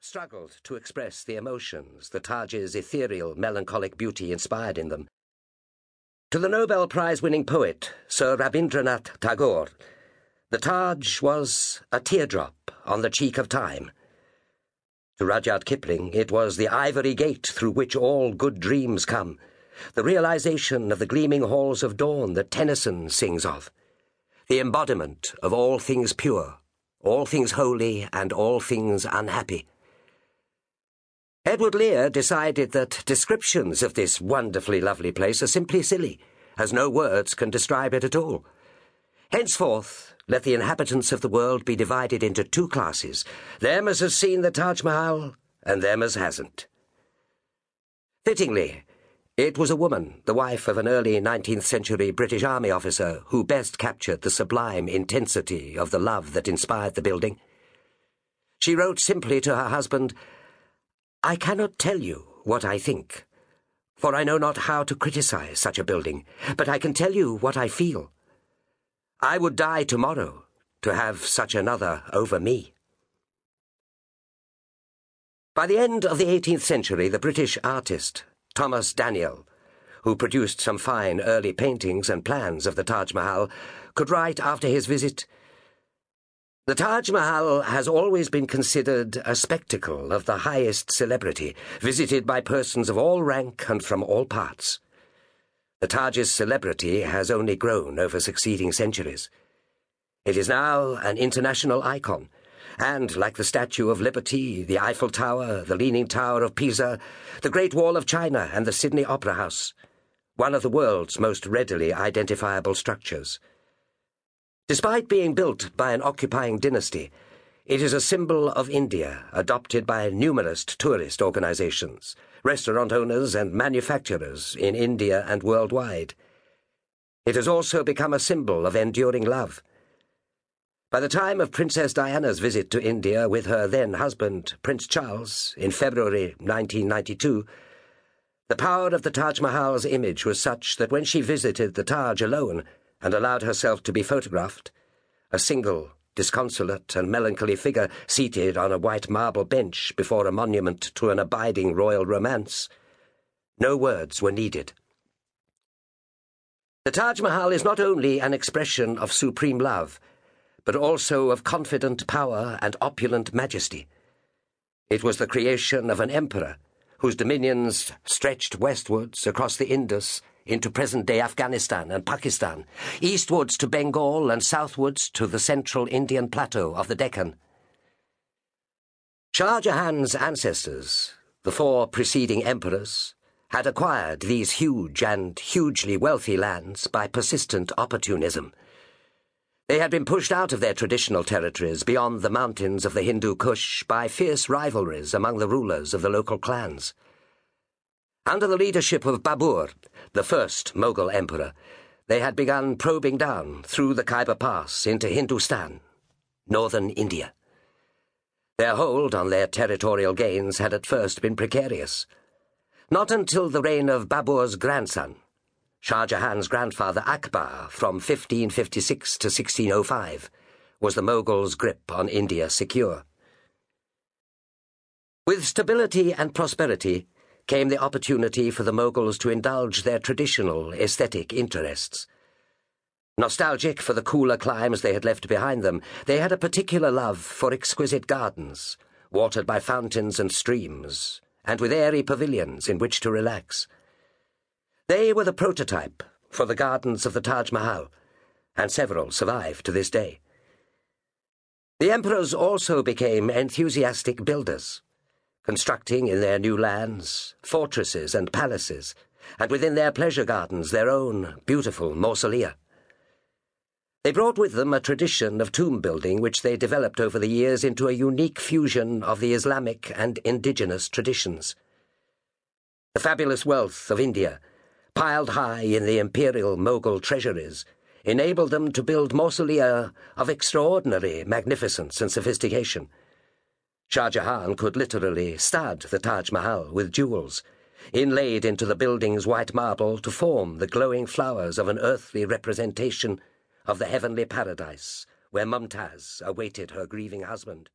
Struggled to express the emotions the Taj's ethereal, melancholic beauty inspired in them. To the Nobel Prize winning poet, Sir Rabindranath Tagore, the Taj was a teardrop on the cheek of time. To Rudyard Kipling, it was the ivory gate through which all good dreams come, the realization of the gleaming halls of dawn that Tennyson sings of, the embodiment of all things pure all things holy and all things unhappy. Edward Lear decided that descriptions of this wonderfully lovely place are simply silly, as no words can describe it at all. Henceforth, let the inhabitants of the world be divided into two classes them as has seen the Taj Mahal, and them as hasn't. Fittingly, it was a woman, the wife of an early 19th century British Army officer, who best captured the sublime intensity of the love that inspired the building. She wrote simply to her husband, I cannot tell you what I think, for I know not how to criticize such a building, but I can tell you what I feel. I would die tomorrow to have such another over me. By the end of the 18th century, the British artist, Thomas Daniell, who produced some fine early paintings and plans of the Taj Mahal, could write after his visit The Taj Mahal has always been considered a spectacle of the highest celebrity, visited by persons of all rank and from all parts. The Taj's celebrity has only grown over succeeding centuries. It is now an international icon and, like the Statue of Liberty, the Eiffel Tower, the Leaning Tower of Pisa, the Great Wall of China, and the Sydney Opera House, one of the world's most readily identifiable structures. Despite being built by an occupying dynasty, it is a symbol of India, adopted by numerous tourist organizations, restaurant owners, and manufacturers in India and worldwide. It has also become a symbol of enduring love by the time of Princess Diana's visit to India with her then husband, Prince Charles, in February 1992, the power of the Taj Mahal's image was such that when she visited the Taj alone and allowed herself to be photographed, a single, disconsolate, and melancholy figure seated on a white marble bench before a monument to an abiding royal romance, no words were needed. The Taj Mahal is not only an expression of supreme love but also of confident power and opulent majesty. It was the creation of an emperor whose dominions stretched westwards across the Indus into present day Afghanistan and Pakistan, eastwards to Bengal and southwards to the central Indian plateau of the Deccan. Shah Jahan's ancestors, the four preceding emperors, had acquired these huge and hugely wealthy lands by persistent opportunism they had been pushed out of their traditional territories beyond the mountains of the Hindu Kush by fierce rivalries among the rulers of the local clans. Under the leadership of Babur, the first Mughal emperor, they had begun probing down through the Khyber Pass into Hindustan, northern India. Their hold on their territorial gains had at first been precarious. Not until the reign of Babur's grandson, Shah Jahan's grandfather Akbar from 1556 to 1605 was the Moguls' grip on India secure. With stability and prosperity came the opportunity for the Moguls to indulge their traditional aesthetic interests. Nostalgic for the cooler climes they had left behind them, they had a particular love for exquisite gardens, watered by fountains and streams, and with airy pavilions in which to relax. They were the prototype for the gardens of the Taj Mahal, and several survive to this day. The emperors also became enthusiastic builders, constructing in their new lands fortresses and palaces, and within their pleasure gardens their own beautiful mausolea. They brought with them a tradition of tomb building which they developed over the years into a unique fusion of the Islamic and indigenous traditions. The fabulous wealth of India piled high in the imperial mogul treasuries, enabled them to build mausolea of extraordinary magnificence and sophistication. Shah Jahan could literally stud the Taj Mahal with jewels, inlaid into the building's white marble to form the glowing flowers of an earthly representation of the heavenly paradise where Mumtaz awaited her grieving husband.